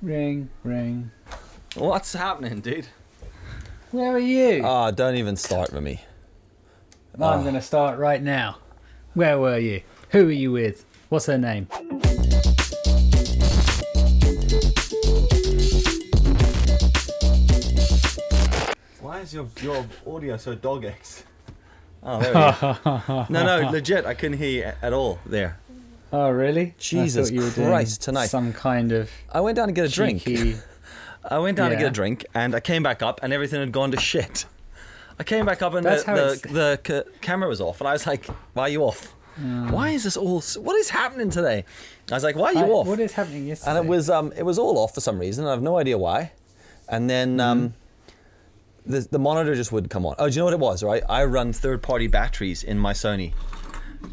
Ring, ring. What's happening, dude? Where are you? Oh, don't even start with me. I'm ah. going to start right now. Where were you? Who are you with? What's her name? Why is your your audio so dog X? Oh, ah, there we go. no, no, legit. I couldn't hear you at all there. Oh, really? Jesus I thought you were doing Christ, tonight. Some kind of I went down to get a drink. I went down to get a drink, and I came back up, and everything had gone to shit. I came back up, and That's the the, the ca- camera was off, and I was like, "Why are you off? Why is this all? What is happening today?" I was like, "Why are you I- off?" what is happening yesterday? and it was um it was all off for some reason. and I have no idea why. And then um, the the monitor just wouldn't come on. Oh, do you know what it was? Right, I run third party batteries in my Sony.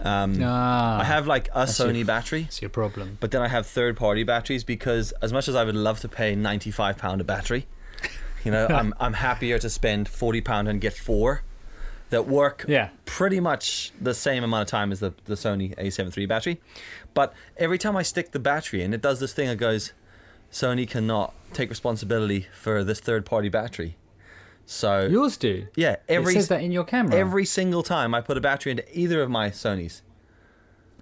Um, Ah, I have like a your- Sony battery, That's your problem. but then I have third party batteries because as much as I would love to pay ninety five pound a battery, you know, I'm I'm happier to spend forty pound and get four that work Yeah. pretty much the same amount of time as the, the Sony A7 III battery. But every time I stick the battery in, it does this thing that goes, Sony cannot take responsibility for this third party battery. So Yours do. yeah, every it says that in your camera. every single time I put a battery into either of my Sonys.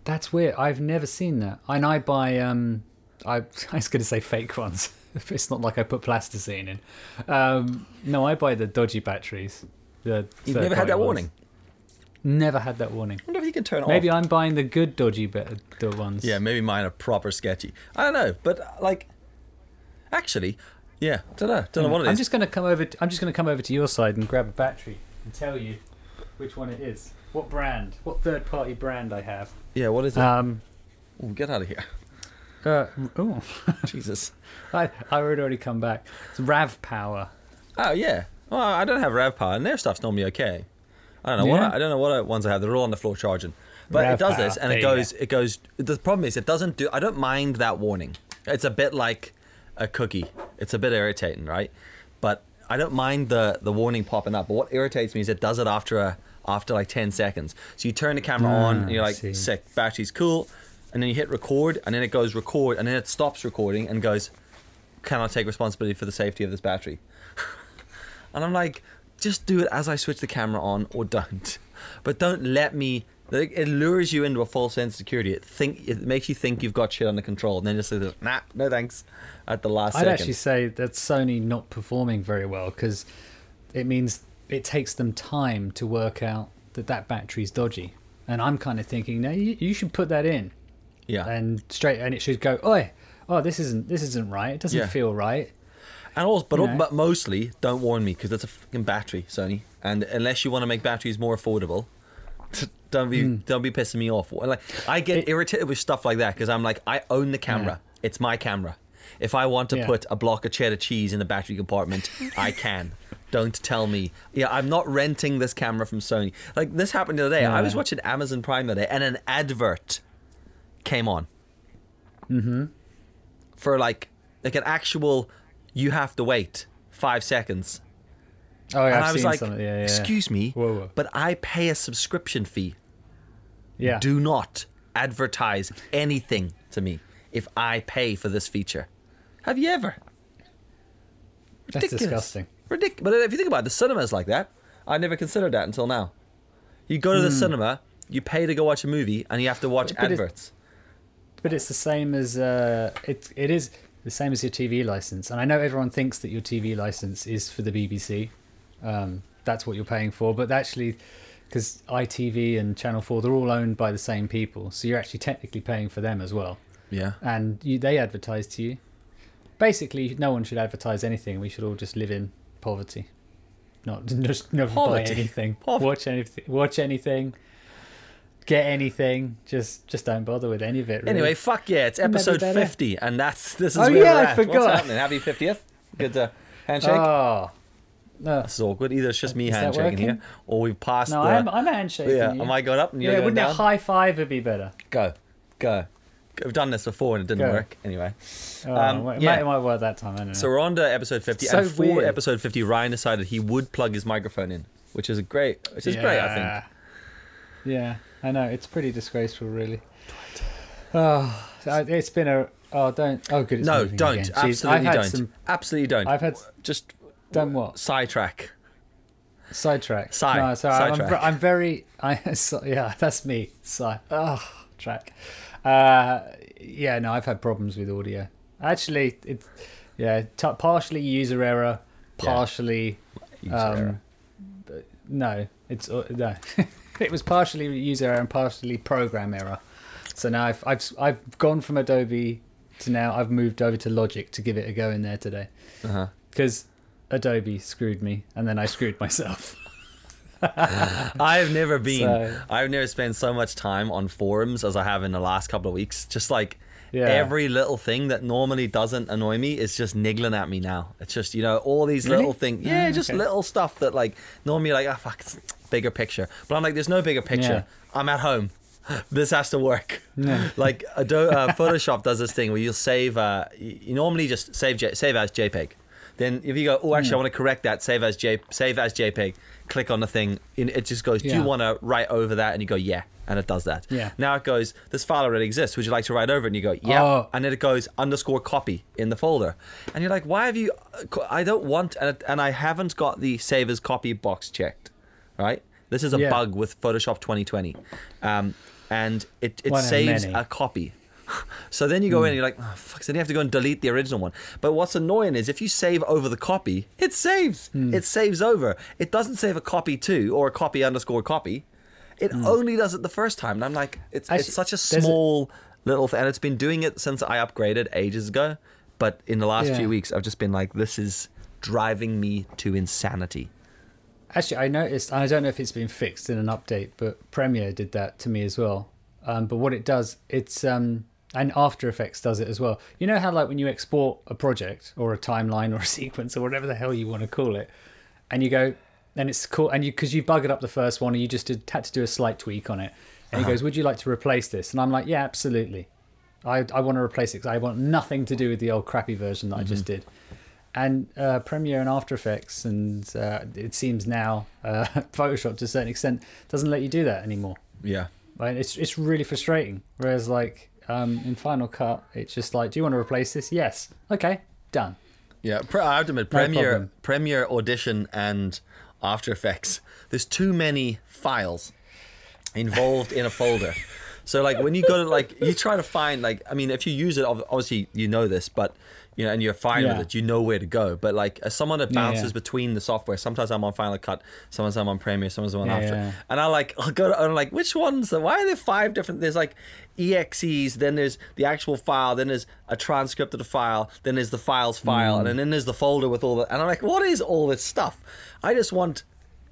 That's weird. I've never seen that. And I buy um I, I was going to say fake ones. it's not like I put plasticine in. Um, no, I buy the dodgy batteries. The You've never had that ones. warning. Never had that warning. I wonder if you can turn it Maybe off. I'm buying the good dodgy the ones. Yeah, maybe mine are proper sketchy. I don't know, but like, actually, yeah, don't know, don't know what it is. I'm just going to come over. To, I'm just going to come over to your side and grab a battery and tell you which one it is. What brand? What third-party brand I have? yeah, what is it? Um. Ooh, get out of here, Uh, oh, Jesus. I I would already come back. It's Rav Power. Oh yeah. Well, I don't have rev power, and their stuff's normally okay. I don't know what Yeah. I, I don't know what ones I have. They're all on the floor charging, but it does this, and there it you goes. It goes. The problem is, it doesn't do. I don't mind that warning. It's a bit like a cookie. It's a bit irritating, right? But I don't mind the the warning popping up. But what irritates me is it does it after a after like ten seconds. So you turn the camera Ah, on, and you're like, sick, battery's cool, and then you hit record, and then it goes record, and then it stops recording and goes, cannot take responsibility for the safety of this battery. And I'm like, just do it as I switch the camera on or don't. But don't let me. Like, it lures you into a false sense of security. It think it makes you think you've got shit under control, and then just says, nah, no thanks, at the last I'd second. actually say that Sony not performing very well because it means it takes them time to work out that that battery's dodgy. And I'm kind of thinking, no, you, you should put that in yeah. and straight, and it should go, oi, oh, this isn't this isn't right. It doesn't Yeah. feel right. And also, but You know. but mostly, don't warn me because it's a fucking battery, Sony. And unless you want to make batteries more affordable, don't be don't be pissing me off. Like I get. It- irritated with stuff like that because I'm like, I own the camera. It's my camera. If I want to Yeah. put a block of cheddar cheese in the battery compartment, I can. Don't tell me. Yeah, I'm not renting this camera from Sony. Like this happened the other day. I was watching Amazon Prime the other day, and an advert came on. Mm-hmm. For like like an actual, you have to wait five seconds. Oh, yeah, and I've I was seen like. Yeah, yeah, yeah. excuse me, Whoa, whoa. but I pay a subscription fee. Yeah. Do not advertise anything to me if I pay for this feature. Have you ever? That's disgusting. Ridiculous. But if you think about it, the cinema's like that. I never considered that until now. You go to the cinema, you pay to go watch a movie, and you have to watch. But it's- adverts. But it's the same as uh, it. It is the same as your TV license, and I know everyone thinks that your TV license is for the BBC. Um, that's what you're paying for, but actually, because ITV and Channel Four, they're all owned by the same people, so you're actually technically paying for them as well, Yeah. and you, they advertise to you. Basically, no one should advertise anything. We should all just live in poverty, not just never buy anything, Poverty. watch anything, watch anything. Get anything, just just don't bother with any of it. Really. Anyway, fuck yeah, it's Wouldn't that be episode 50, and that's this is Oh, where yeah, I forgot. What's happening? Happy 50th. Good uh, handshake. Oh. No, this is awkward. Either it's just me Is handshaking here, or we've passed no, the. I'm, I'm handshaking. yeah, you. am I going up and you're yeah, wouldn't down? a high five would be better? Go, go. We've done this before and it didn't Go. work. Anyway, Oh, Um, it, yeah. might, it might work that time. I don't know. so we're on to episode 50, So and for weird. episode 50, Ryan decided he would plug his microphone in, which is a great, which is great, I think. Yeah. Yeah, I know. It's pretty disgraceful, really. Oh, it's been a. Oh, don't. Oh, good. It's no, don't. again. Absolutely I've don't. Some, Absolutely don't. I've had just done what? sidetrack. Sidetrack. Side- No, sorry. I'm, sidetrack. I'm very. I so, yeah, that's me. Side. Oh, track. Uh, yeah, no, I've had problems with audio. Actually, it. Yeah, t- partially user error, Yeah. partially. User um, error. No, it's uh, no. it was partially user error and partially program error. So now I've I've I've gone from Adobe to now I've moved over to Logic to give it a go in there today Uh-huh. Adobe screwed me and then I screwed myself. I've never been. So- I've never spent so much time on forums as I have in the last couple of weeks. Just like Yeah. every little thing that normally doesn't annoy me is just niggling at me now. It's just you know all these Really? little things. Yeah, Ah, just okay. little stuff that like normally like ah fuck, it's bigger picture. But I'm like, there's no bigger picture. I'm at home. This has to work. Yeah. Like Adobe, uh, Photoshop does this thing where you'll save. Uh, you you normally just save J- save as JPEG. Then if you go, oh, actually, I want to correct that. Save as J save as JPEG. Click on the thing. and It just goes. Do you want to write over that? And you go, yeah, and it does that. Yeah. Now it goes. This file already exists. Would you like to write over? it? And you go, yeah. Oh. And then it goes underscore copy in the folder. And you're like, why have you? I don't want, and, and I haven't got the save as copy box checked. Right. This is a Yeah. bug with Photoshop 2020, um, and it it One saves a copy. So then you go in Hmm. and you're like, oh, fuck, so then you have to go and delete the original one. But what's annoying is if you save over the copy, it saves. Hmm. It saves over. It doesn't save a copy to or a copy underscore copy. It only does it the first time. And I'm like, it's. Actually, it's such a there's a- small little thing. And it's been doing it since I upgraded ages ago. But in the last Yeah. few weeks, I've just been like, this is driving me to insanity. Actually, I noticed, and I don't know if it's been fixed in an update, but Premiere did that to me as well. Um, but what it does, it's um, and After Effects does it as well. You know how like when you export a project or a timeline or a sequence or whatever the hell you want to call it, and you go, and it's cool, and you because you buggered up the first one, and you just did, had to do a slight tweak on it, and he goes, "Would you like to replace this?" And I'm like, "Yeah, absolutely. I I want to replace it because I want nothing to do with the old crappy version that I just did." and uh, Premiere and After Effects, and uh, it seems now uh, Photoshop to a certain extent doesn't let you do that anymore. Yeah. Right? It's it's really frustrating. Whereas like um, in Final Cut, it's just like, do you want to replace this? Yes. Okay, done. Yeah, I have to admit, Premiere. Premiere Audition, and After Effects. There's too many files involved in a folder. So like when you go to like you try to find like I mean if you use it obviously you know this but you know and you're fine Yeah. with it you know where to go but like as someone that bounces yeah. between the software sometimes I'm on Final Cut sometimes I'm on Premiere sometimes I'm on Yeah, After yeah. and I like I'll go to I'm like which ones why are there five different there's like exes then there's the actual file then there's a transcript of the file then there's the files file Mm. and then there's the folder with all the and I'm like what is all this stuff I just want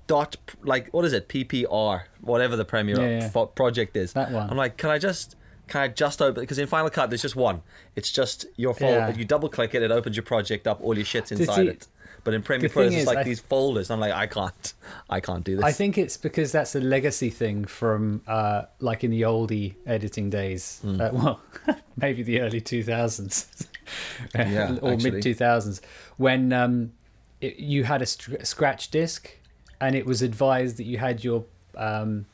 dot like what is it ppr whatever the premiere Yeah, yeah. project is That one. i'm like can i just can i just open because in final cut there's just one it's just your folder Yeah. you double click it it opens your project up all your shit's inside it but in premiere pro it's is, like I- these folders i'm like i can't i can't do this I think it's because that's a legacy thing from uh, like in the oldie editing days. Hmm. Uh, well, maybe the early 2000s Yeah, or mid 2000s when um, it, you had a str- scratch disk and it was advised that you had your um,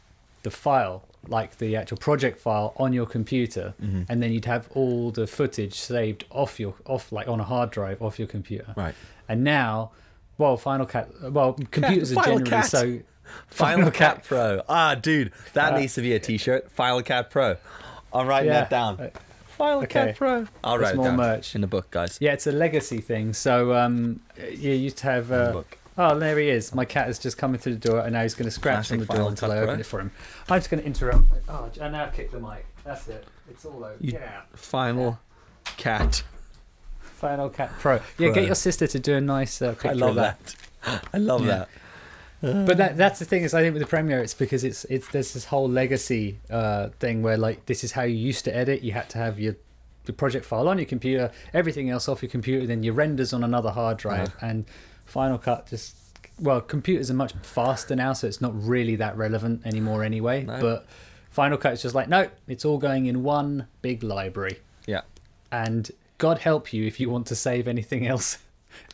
the file like the actual project file on your computer Mm-hmm. and then you'd have all the footage saved off your off like on a hard drive off your computer Right. and now well final cut well computers are generally Cut. so final cut pro ah dude that Uh, needs to be a t-shirt final cut pro i'm writing Yeah. that down Uh, final okay. cut pro i'll write it more down merch. in the book guys Yeah, it's a legacy thing. So um, you used to have. Uh. Oh, there he is. My cat is just coming through the door, and now he's going to scratch on the door until I open it for him. I'm just going to interrupt. Oh, and now kick the mic. That's it. It's all over. You- Get out. final cat Final Cat Pro. Yeah, get your sister to do a nice uh, picture i love of that. that i love Yeah. that But that that's the thing is I think with the Premiere it's because it's it's there's this whole legacy uh, thing where like this is how you used to edit. You had to have your the project file on your computer, everything else off your computer, then your renders on another hard drive, Uh-huh. and Final Cut just well computers are much faster now, so it's not really that relevant anymore anyway. No. But Final Cut is just like no, it's all going in one big library, yeah and God help you if you want to save anything else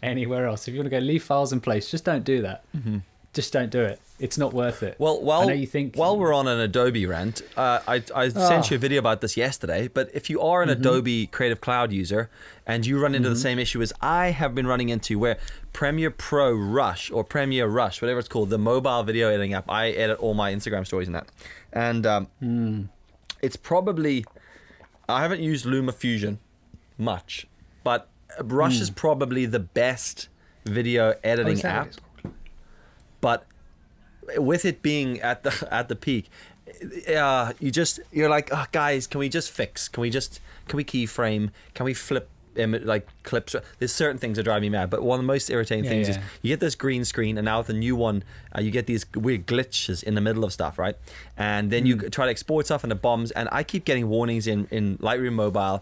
anywhere else. If you want to go leave files in place, just don't do that. Mm-hmm. Just don't do it. It's not worth it. Well, while, you think while we're on an Adobe rant, uh, I, I ah. sent you a video about this yesterday. But if you are an mm-hmm. Adobe Creative Cloud user and you run into the mm-hmm. same issue as I have been running into, where Premiere Pro Rush or Premiere Rush, whatever it's called, the mobile video editing app, I edit all my Instagram stories in that, and um, hmm. it's probably I haven't used LumaFusion much, but Rush hmm. is probably the best video oh, editing is that what app but with it being at the at the peak uh, you just you're like oh, guys can we just fix? Can we just can we keyframe? Can we flip Im- like clips? There's certain things that drive me mad but one of the most irritating Yeah, things yeah. is you get this green screen and now with the new one uh, you get these weird glitches in the middle of stuff right? And then Hmm. you try to export stuff and it bombs and i keep getting warnings in in lightroom mobile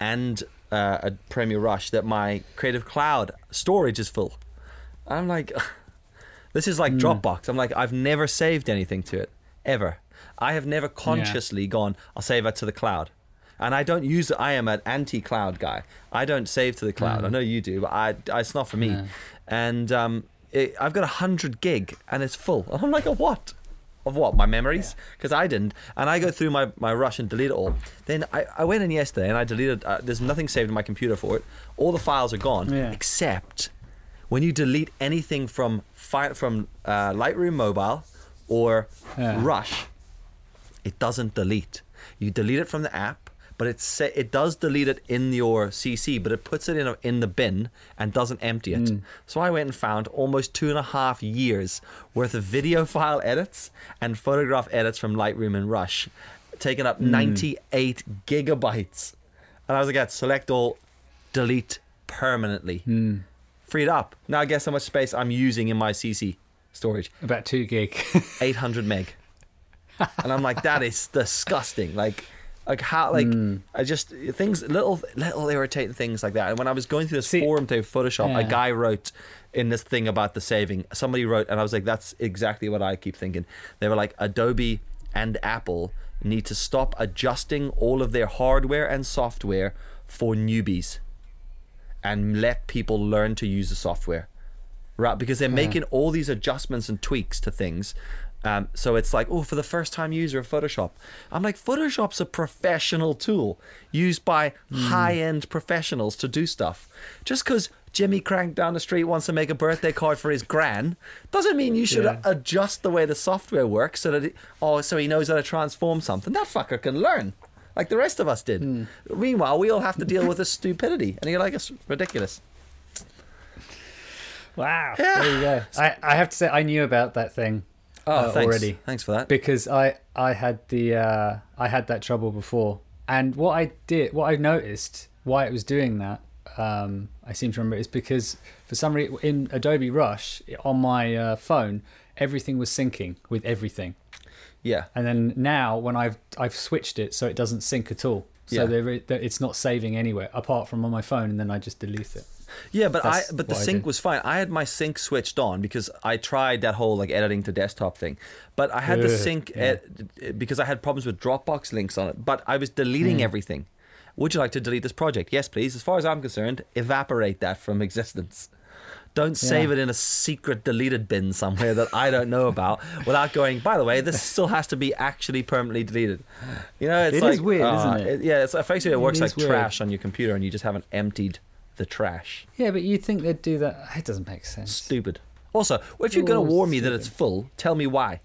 and uh, a premiere rush that my creative cloud storage is full. I'm like this is like Dropbox. I'm like, I've never saved anything to it, ever. I have never consciously gone, I'll save it to the cloud. And I don't use it. I am an anti cloud guy. I don't save to the cloud. I know you do, but I, it's not for me. No. And um, it, I've got 100 gig and it's full. And I'm like, of what? Of what? My memories? Because I didn't. And I go through my, my rush and delete it all. Then I, I went in yesterday and I deleted, uh, there's nothing saved in my computer for it. All the files are gone, Yeah. except when you delete anything from fi- from uh, Lightroom Mobile or Yeah. Rush, it doesn't delete. You delete it from the app, but it sa- it does delete it in your CC, but it puts it in a, in the bin and doesn't empty it. Hmm. So I went and found almost two and a half years worth of video file edits and photograph edits from Lightroom and Rush, taking up hmm. 98 gigabytes. And I was like, yeah, select all, delete permanently hmm. Freed up. Now I guess how much space I'm using in my CC storage? About two gig. 800 meg. and I'm like, that is disgusting. Like, like how, like, hmm. I just things, little, little irritating things like that. And when I was going through this See- forum to Photoshop, a guy wrote in this thing about the saving. Somebody wrote, and I was like, that's exactly what I keep thinking. They were like, Adobe and Apple need to stop adjusting all of their hardware and software for newbies and let people learn to use the software right? Because they're making all these adjustments and tweaks to things. Um, so it's like oh for the first time user of photoshop. I'm like photoshop's a professional tool used by high-end professionals to do stuff. Just because jimmy crank down the street wants to make a birthday card for his gran doesn't mean you should Yeah. adjust the way the software works so that it, oh so he knows how to transform something. That fucker can learn like the rest of us did. Meanwhile we all have to deal with this stupidity. And you're like it's ridiculous. Wow. There you go. I, I have to say, I knew about that thing oh uh, thanks. already. thanks for that. Because I I had the uh, I had that trouble before, and what I did, what I noticed, why it was doing that, um, I seem to remember, is because for some reason in Adobe Rush on my uh, phone, everything was syncing with everything, yeah and then now when I've I've switched it so it doesn't sync at all, so Yeah. there, there- it's not saving anywhere apart from on my phone, and then I just delete it. Yeah, but I but the sync was fine. I had my sync switched on because I tried that whole like editing to desktop thing. But I had the sync yeah. because I had problems with Dropbox links on it. But I was deleting Hmm. everything. Would you like to delete this project? Yes, please. As far as I'm concerned, evaporate that from existence. Don't save Yeah. it in a secret deleted bin somewhere that I don't know about without going, by the way, this still has to be actually permanently deleted. You know, it's It like is weird, uh, isn't it? yeah, it's effectively it works like weird. trash on your computer and you just haven't emptied the trash. Yeah, but you'd think they'd do that. It doesn't make sense. Stupid. Also, if you're going to warn me that it's full, tell me why.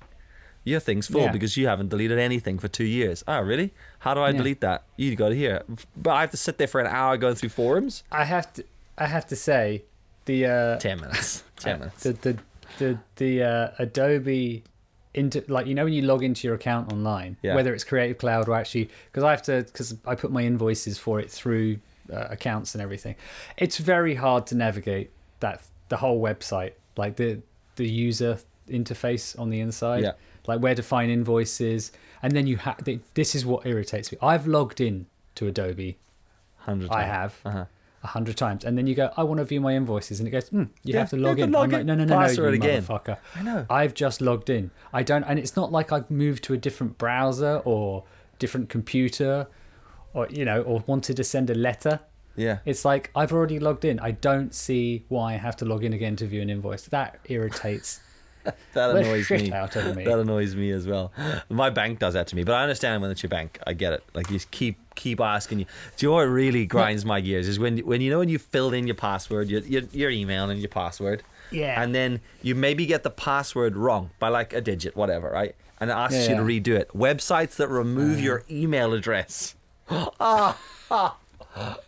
Your thing's full Yeah. because you haven't deleted anything for two years. Oh, really? How do I Yeah. delete that? You got to hear. But I have to sit there for an hour going through forums. I have to I have to say the uh, Ten minutes. Ten minutes. The the the the uh, Adobe into like you know when you log into your account online, Yeah. whether it's Creative Cloud or actually because I have to because I put my invoices for it through uh, accounts and everything. It's very hard to navigate that the whole website, like the the user interface on the inside, Yeah. like where to find invoices, and then you have. This is what irritates me. I've logged in to Adobe Hundred. I have Uh-huh. A hundred times, and then you go, "I want to view my invoices," and it goes, hmm, "You Yeah, have to log in." log I'm like, in. "No, no, no, no, you again." motherfucker! I know. I've just logged in. I don't, and it's not like I've moved to a different browser or different computer, or you know, or wanted to send a letter. Yeah. It's like I've already logged in. I don't see why I have to log in again to view an invoice. That irritates that annoys me. me. That annoys me as well. My bank does that to me, but I understand when it's your bank. I get it. Like you keep keep asking you. Do you know what really grinds my gears is when when you know when you filled in your password, your your, your email and your password, Yeah. and then you maybe get the password wrong by like a digit, whatever, right? And it asks Yeah, you to redo it. Websites that remove your email address. Ah, ah,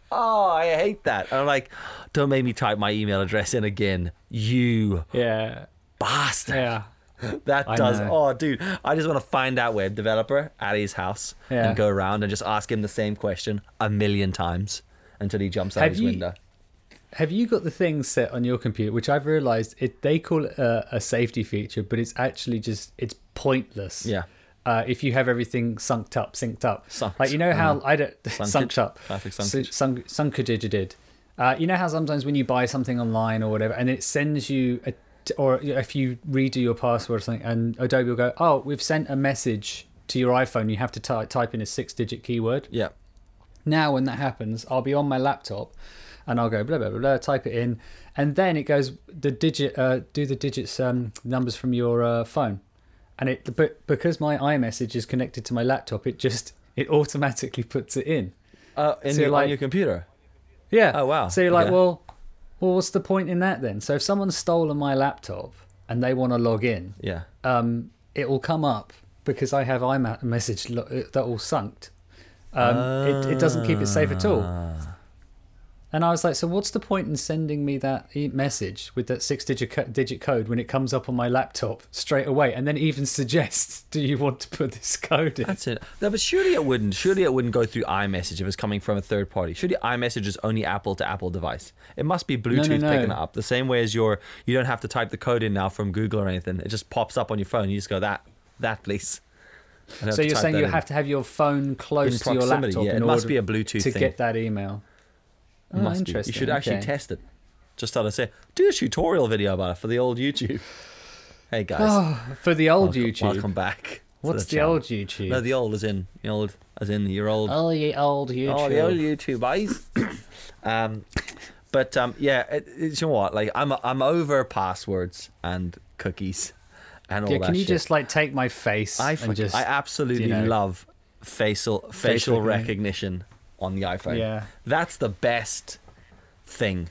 oh, I hate that. And I'm like, don't make me type my email address in again, you yeah. bastard. Yeah. That I does. know. Oh, dude, I just want to find that web developer at his house Yeah. and go around and just ask him the same question a million times until he jumps out Have his you- window. Have you got the thing set on your computer, which I've realised it they call it a, a safety feature, but it's actually just it's pointless. Yeah. Uh, if you have everything sunked up, synced up, Sunked, like you know how I don't sunked up, So- sunkage. sunk sunkaged. Uh, you know how sometimes when you buy something online or whatever, and it sends you a, or if you redo your password or something, and Adobe will go, "Oh, we've sent a message to your iPhone. You have to ty- type in a six-digit keyword." Yeah. Now, when that happens, I'll be on my laptop and I'll go blah blah blah, blah type it in, and then it goes the digit, uh, do the digits um, numbers from your uh, phone, and it but because my iMessage is connected to my laptop, it just it automatically puts it in. Uh, in So your, like- on your computer. Yeah. Oh, wow. So you're like, well, well, what's the point in that then? So if someone's stolen my laptop and they want to log in, Yeah. um, it will come up because I have iMessage lo- that all sunked. Um, it, it doesn't keep it safe at all. And I was like, so what's the point in sending me that message with that six digit, co- digit code when it comes up on my laptop straight away? And then even suggests, do you want to put this code in? That's it. No, but surely it wouldn't. Surely it wouldn't go through iMessage if it's coming from a third party. Surely iMessage is only Apple to Apple device. It must be Bluetooth no. picking it up. The same way as your, you don't have to type the code in now from Google or anything. It just pops up on your phone. You just go that, that please. So you're saying you in. have to have your phone close to your laptop yeah. in It must order be a Bluetooth to thing. get that email. Oh, must be. You should actually okay. test it. Just thought I'd say, do a tutorial video about it for the old YouTube. Hey guys, Oh, for the old welcome, YouTube. welcome back. What's the, channel. old YouTube? No, the old is in the old, as in your old. oh, the old YouTube. Oh, the old YouTube boys. um, but um, yeah, it, it, you know what? Like, I'm I'm over passwords and cookies and all that. yeah, that. can you shit. just like take my face I and fuck- just I absolutely you know, love facial facial recognition. On the iPhone. Yeah. That's the best thing.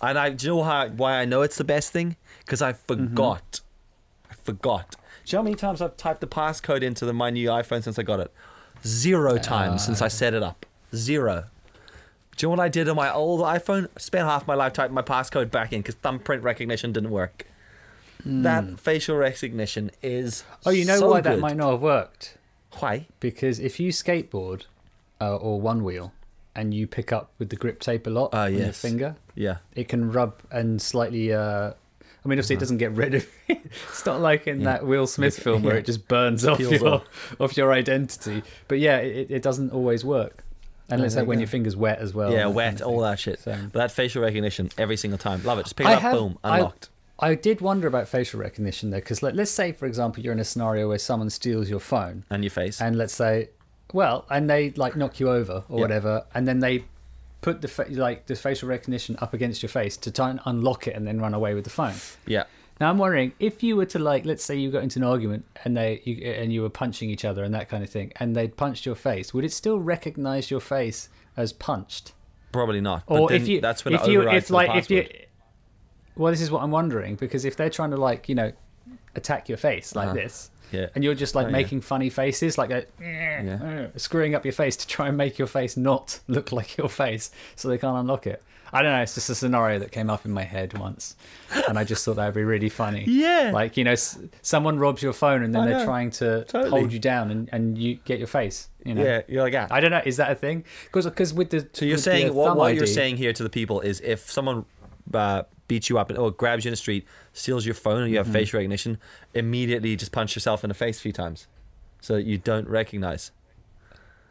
And I do you know how, why I know it's the best thing? Because I mm-hmm. forgot. I forgot. Do you know how many times I've typed the passcode into the, my new iPhone since I got it? Zero uh, times since I set it up. Zero. Do you know what I did on my old iPhone? I spent half my life typing my passcode back in because thumbprint recognition didn't work. Hmm. That facial recognition is. Oh, you know so why that might not have worked? Why? Because if you skateboard uh, or one wheel and you pick up with the grip tape a lot Ah, on your finger, Yeah. it can rub and slightly. Uh, I mean, obviously, Uh-huh. it doesn't get rid of it. It's not like in that Will Smith film where yeah. it just burns off your off. off your identity. But yeah, it, it doesn't always work. And it's like when your finger's wet as well. yeah, wet, kind of all that shit. So- But that facial recognition every single time. Love it. Just pick I it up, have- boom, I- unlocked. I did wonder about facial recognition though, because like, let's say, for example, you're in a scenario where someone steals your phone, and your face. and let's say, well, and they like knock you over or Yeah. whatever, and then they put the fa- like the facial recognition up against your face to try and unlock it and then run away with the phone. yeah. Now I'm wondering if you were to like, let's say you got into an argument and they you, and you were punching each other and that kind of thing, and they punched your face, would it still recognize your face as punched? Probably not. But Or then if you, that's when if it you, if like, if you, well, this is what I'm wondering because if they're trying to like, you know, attack your face like Uh-huh. this, Yeah. and you're just like Oh, yeah. making funny faces, like a, Yeah. screwing up your face to try and make your face not look like your face, so they can't unlock it. I don't know. It's just a scenario that came up in my head once, and I just thought that would be really funny. Yeah. Like you know, s- someone robs your phone and then I they're know. trying to Totally. hold you down and, and you get your face. You know. Yeah, you're like, ah. I don't know. Is that a thing? Because with the So you're saying what, what you're saying here to the people is if someone uh, beats you up and oh grabs you in the street, steals your phone, and you have Mm-hmm. facial recognition, immediately just punch yourself in the face a few times, so that you don't recognize.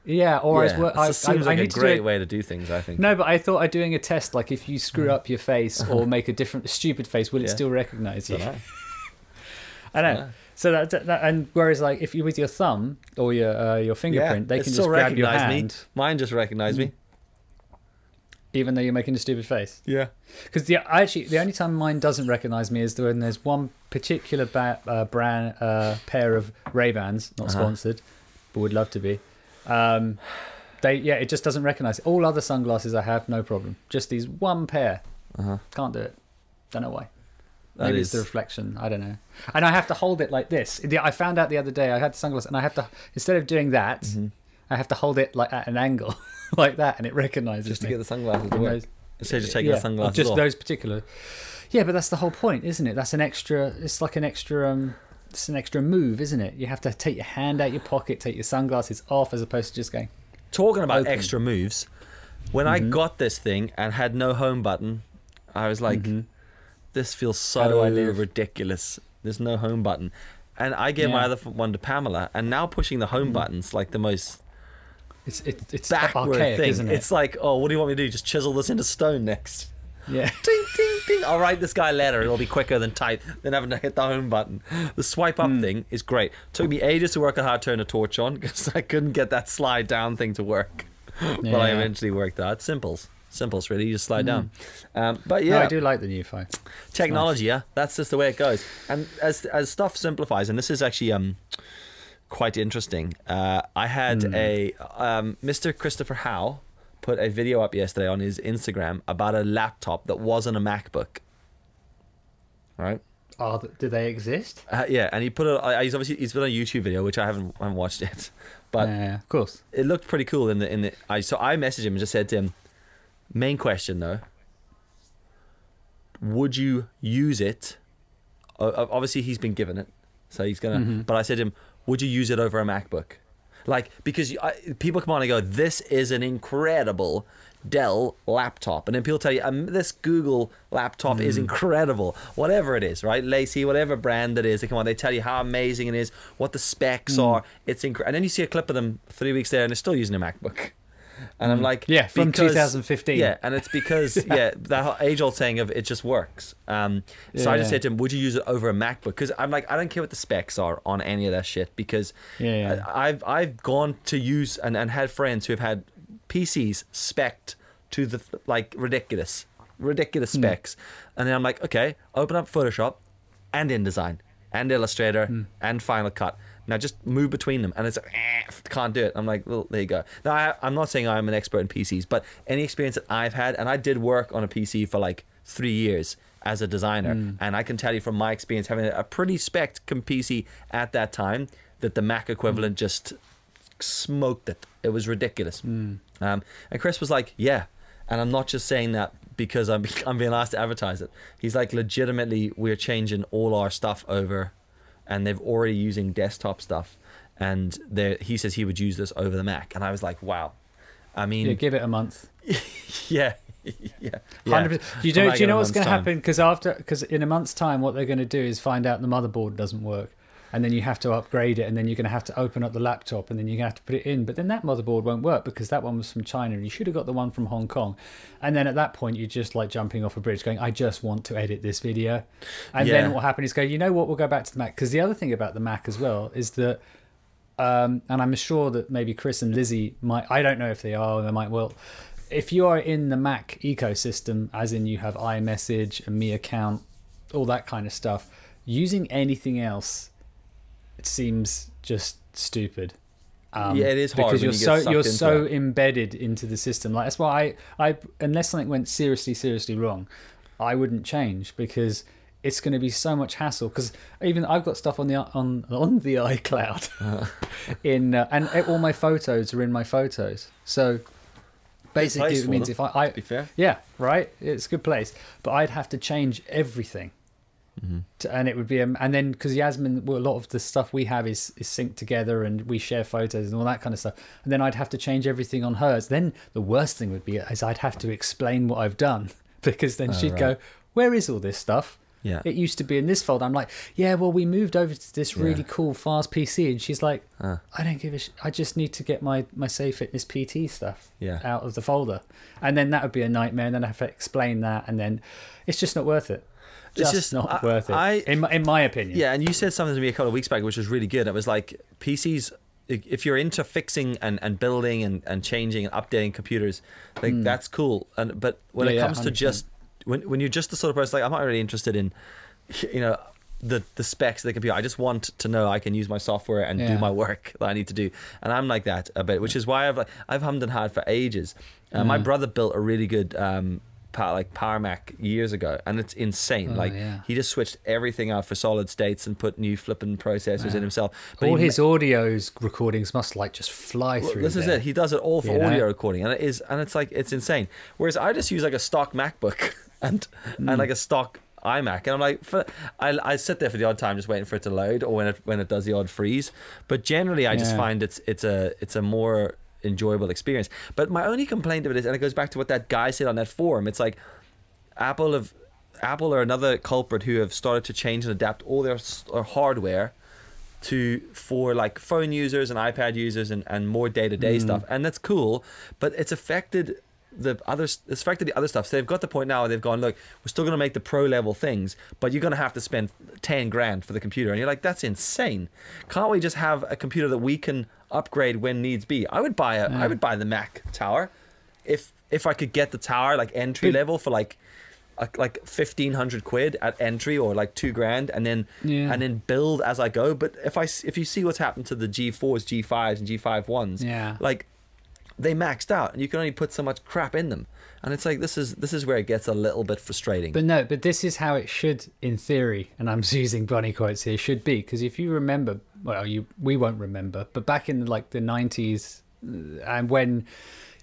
Yeah, or yeah, as well, I, seems I, I like a need to do great it- way to do things. I think. No, but I thought I'd doing a test. Like if you screw up your face or make a different stupid face, will it still recognize you? I know. Yeah. So that, that and whereas like if you with your thumb or your uh, your fingerprint, they can just grab your hand. me. Mine just recognized me. Even though you're making a stupid face. Yeah. Because the I actually the only time mine doesn't recognize me is when there's one particular ba- uh, brand uh, pair of Ray Bans, not Uh-huh. sponsored, but would love to be. Um, they yeah, it just doesn't recognize. All other sunglasses I have, no problem. Just these one pair, Uh-huh. can't do it. Don't know why. That Maybe is it's the reflection. I don't know. And I have to hold it like this. I found out the other day I had the sunglasses, and I have to instead of doing that, Mm-hmm. I have to hold it like at an angle, like that, and it recognizes just to me. get the sunglasses work. those- Instead of just taking yeah, the sunglasses just off. those particular. Yeah, but that's the whole point, isn't it? That's an extra. It's like an extra. Um, it's an extra move, isn't it? You have to take your hand out your pocket, take your sunglasses off, as opposed to just going. Talking about Open. extra moves, when I mm-hmm. got this thing and had no home button, I was like, mm-hmm. this feels so ridiculous. There's no home button. And I gave my other one to Pamela, and now pushing the home mm-hmm. button's like the most It's it, it's backward archaic, thing. isn't it? It's like, oh, what do you want me to do? Just chisel this into stone next. yeah. ding, ding, ding. I'll write this guy a letter. It'll be quicker than type than having to hit the home button. The swipe up thing is great. Took me ages to work out how to turn a torch on because I couldn't get that slide down thing to work. But I eventually worked out. Simples. Simples, really. You just slide down. Um, but No, yeah, I do like the new phone. technology, yeah, that's just the way it goes. And as as stuff simplifies, and this is actually um quite interesting. Uh, I had Hmm. a um, Mr. Christopher Hau put a video up yesterday on his Instagram about a laptop that wasn't a MacBook. Right. Oh, th- do they exist? Uh, yeah, and he put it. I- He's obviously he's put a YouTube video which I haven't I haven't watched yet, but yeah, of course. it looked pretty cool in the in the. I so I messaged him and just said to him, main question though. Would you use it? Obviously, he's been given it, so he's gonna. Mm-hmm. But I said to him, would you use it over a MacBook? Like because you, I, people come on and go, this is an incredible Dell laptop, and then people tell you, um, this Google laptop Mm. is incredible. Whatever it is, right? Lacey, whatever brand it is, they come on, they tell you how amazing it is, what the specs Mm. are. It's incredible, and then you see a clip of them three weeks there, and they're still using a MacBook. And I'm like, Mm. Yeah, from because- 2015. Yeah, and it's because yeah, that age old saying of it just works. Um, so I just Yeah. said to him, "Would you use it over a MacBook?" Because I'm like, I don't care what the specs are on any of that shit. Because Yeah, yeah. I've I've gone to use and, and had friends who have had PCs spec'd to the like ridiculous, ridiculous Hmm. specs, and then I'm like, okay, open up Photoshop and InDesign and Illustrator Hmm. and Final Cut. Now just move between them, and it's like, eh, can't do it. I'm like, well, there you go. Now I, I'm not saying I'm an expert in PCs, but any experience that I've had, and I did work on a PC for like three years as a designer, Hmm. and I can tell you from my experience having a pretty spec PC at that time that the Mac equivalent Hmm. just smoked it. It was ridiculous. Hmm. Um, and Chris was like, yeah. And I'm not just saying that because I'm, I'm being asked to advertise it. He's like, legitimately, we're changing all our stuff over and they've already using desktop stuff. And he says he would use this over the Mac. And I was like, wow. I Yeah, mean, give it a month. yeah. yeah. Hundred percent. Do you know? Do you give it a know what's going to happen? Because after, because in a month's time, what they're going to do is find out the motherboard doesn't work, and then you have to upgrade it, and then you're going to have to open up the laptop, and then you're going to have to put it in. But then that motherboard won't work because that one was from China, and you should have got the one from Hong Kong. And then at that point, you're just like jumping off a bridge, going, "I just want to edit this video," and Yeah. then what will happen is go, you know what? We'll go back to the Mac because the other thing about the Mac as well is that um, and I'm sure that maybe Chris and Lizzie might. I don't know if they are. They might. Well, if you are in the Mac ecosystem, as in you have iMessage, a Me account, all that kind of stuff, using anything else, seems just stupid. Um, Yeah, it is hard because you're you so you're so it. embedded into the system. Like that's why I, I unless something went seriously seriously wrong, I wouldn't change because it's going to be so much hassle. Because even I've got stuff on the on on the iCloud, in uh, and all my photos are in my photos. So basically, it means them, if I, I To be fair. yeah, right. It's a good place, but I'd have to change everything, Mm-hmm. to, and it would be, um, and then because Yasmin, well, a lot of the stuff we have is is synced together, and we share photos and all that kind of stuff. And then I'd have to change everything on hers. Then the worst thing would be is I'd have to explain what I've done because then she'd go, "Where is all this stuff?" Yeah. It used to be in this folder. I'm like, yeah, well, we moved over to this really Yeah. cool fast PC, and she's like, Uh. I don't give a. Sh- I just need to get my my Say Fitness PT stuff Yeah. out of the folder, and then that would be a nightmare. And then I have to explain that, and then it's just not worth it. It's Just, just- not I- worth it. I- in my, in my opinion. Yeah, and you said something to me a couple of weeks back, which was really good. It was like PCs if you're into fixing and, and building and, and changing and updating computers, like that's cool. And but when Hmm. Yeah, it yeah, comes to just when when you're just the sort of person like I'm not really interested in, you know. The, the specs of the computer. I just want to know I can use my software and do my work that I need to do, and I'm like that a bit, which is why I've like I've hummed and hawed for ages. Uh, My brother built a really good um, like Power Mac years ago, and it's insane. Oh, like yeah. he just switched everything out for solid states and put new flipping processors in himself. But All his audio's recordings must like just fly well, through. this is it. He does it all for You know? audio recording, and it is, and it's like it's insane. Whereas I just use like a stock MacBook and Hmm. and like a stock iMac, and I'm like, for, I I sit there for the odd time just waiting for it to load, or when it when it does the odd freeze. But generally, I just find it's it's a it's a more enjoyable experience. But my only complaint of it is, and it goes back to what that guy said on that forum. It's like Apple have Apple are another culprit who have started to change and adapt all their, their uh, hardware to for like phone users and iPad users and, and more day to day stuff, and that's cool. But it's affected the other it's affected the other stuff. So they've got the point now where they've gone, look, we're still going to make the pro level things, but you're going to have to spend ten grand for the computer, and you're like, that's insane. Can't we just have a computer that we can upgrade when needs be? I would buy a I Yeah. would buy the Mac Tower if if I could get the tower like entry But- level for like a, like fifteen hundred quid at entry or like two grand, and then Yeah. and then build as I go. But if i if you see what's happened to the G4s, G5s, and G5 ones, Yeah. like they maxed out, and you can only put so much crap in them, and it's like this is this is where it gets a little bit frustrating. But no, but this is how it should, in theory, and I'm using bunny quotes here, should be. Because if you remember, well, you we won't remember, but back in like the 90s, uh, and when,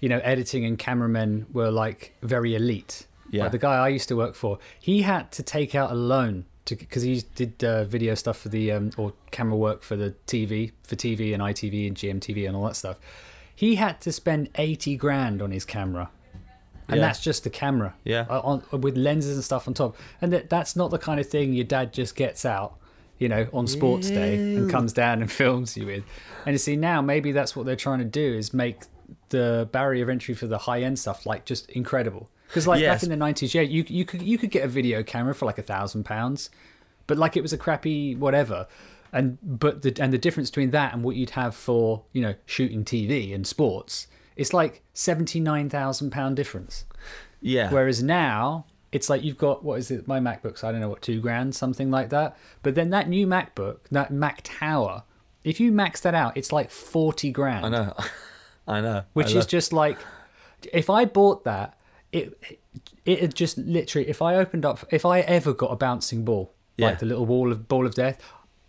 you know, editing and cameramen were like very elite. Yeah. Like the guy I used to work for, he had to take out a loan to because he did uh, video stuff for the um, or camera work for the TV for TV and ITV and GMTV and all that stuff. He had to spend 80 grand on his camera and Yeah. that's just the camera. Yeah. uh, On, with lenses and stuff on top, and that that's not the kind of thing your dad just gets out, you know, on sports day and comes down and films you with. And you see now, maybe that's what they're trying to do is make the barrier of entry for the high end stuff like just incredible. Because like Yes. back in the nineties, yeah, you you could you could get a video camera for like a thousand pounds, but like it was a crappy whatever. And but the and the difference between that and what you'd have for you know shooting TV and sports, it's like seventy nine thousand pound difference. yeah, Whereas now it's like you've got what is it? My MacBook's I don't know what two grand something like that. But then that new MacBook, that Mac Tower, if you max that out, it's like forty grand I know, I know. which I is love- just like if I bought that, it it had just literally if I opened up if I ever got a bouncing ball Yeah. like the little ball of ball of death,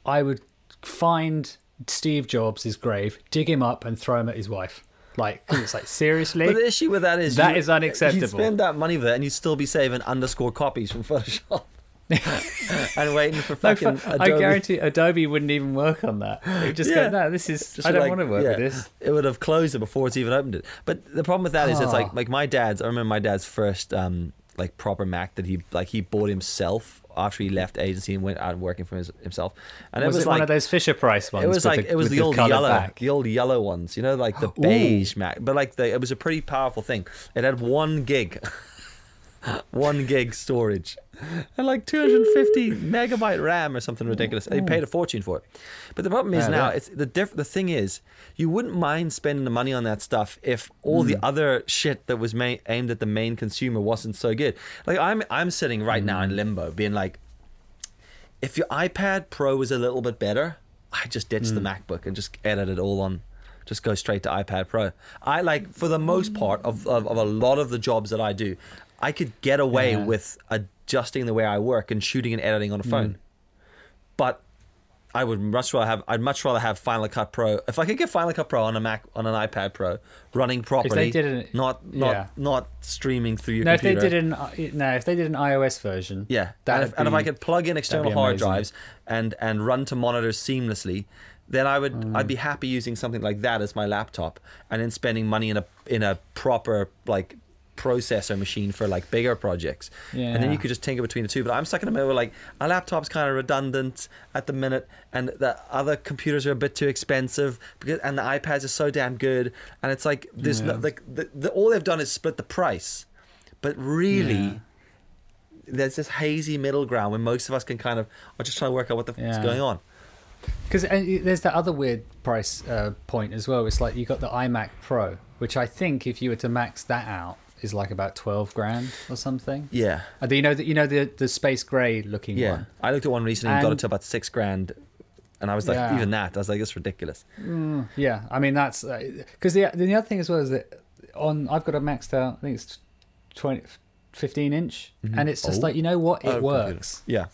I would find Steve Jobs' grave, dig him up, and throw him at his wife. Like it's like seriously. But the issue with that is That you, is unacceptable. You spend that money with it, and you'd still be saving underscore copies from Photoshop, and waiting for No, fucking Adobe. I guarantee Adobe wouldn't even work on that. It would just Yeah. go, no, this is. Just I don't like, want to work yeah, with this. It would have closed it before it's even opened it. But the problem with that is, it's like Oh. like my dad's. I remember my dad's first um like proper Mac that he like he bought himself after he left agency and went out working for his, himself. And was it was it like one of those Fisher Price ones? it was like the- it was with the, old yellow, back? the old yellow ones. You know, like the beige Mac. But like the, it was a pretty powerful thing. It had one gig, one gig storage, and like 250 megabyte RAM or something ridiculous. They paid a fortune for it. But the problem is Yeah, now that- it's the diff- The thing is, you wouldn't mind spending the money on that stuff if all Hmm. the other shit that was ma- aimed at the main consumer wasn't so good. Like I'm, I'm sitting right now Hmm. in limbo, being like if your iPad Pro was a little bit better, I just ditch Hmm. the MacBook and just edit it all on, just go straight to iPad Pro. I like for the most part of, of, of a lot of the jobs that I do, I could get away Yeah. with adjusting the way I work and shooting and editing on a phone. Hmm. But I would much rather have I'd much rather have Final Cut Pro. If I could get Final Cut Pro on a Mac on an iPad Pro running properly, it- not not yeah. not streaming through your No, if they did an no, if they did an iOS version, Yeah, and if, and if I could plug in external hard drives and and run to monitors seamlessly, then I would Mm. I'd be happy using something like that as my laptop, and then spending money in a in a proper like processor machine for like bigger projects. And then you could just tinker between the two. But I'm stuck in the middle where like our laptop's kind of redundant at the minute, and the other computers are a bit too expensive because and the iPads are so damn good, and it's like there's no, like the, the, all they've done is split the price, but really Yeah. there's this hazy middle ground where most of us can kind of are just trying to work out what the f is going on. Because there's that other weird price uh, point as well. It's like you got the iMac Pro, which I think if you were to max that out is like about twelve grand or something. Yeah. Uh, you know that you know the the space grey looking Yeah. one. I looked at one recently and got it to about six grand. And I was like, Yeah. even that, I was like, it's ridiculous. Mm, yeah, I mean that's uh, because the the other thing as well is that on I've got a maxed out. I think it's 20, 15 inch, mm-hmm. and it's just Oh. like you know what it Oh, works. Yeah.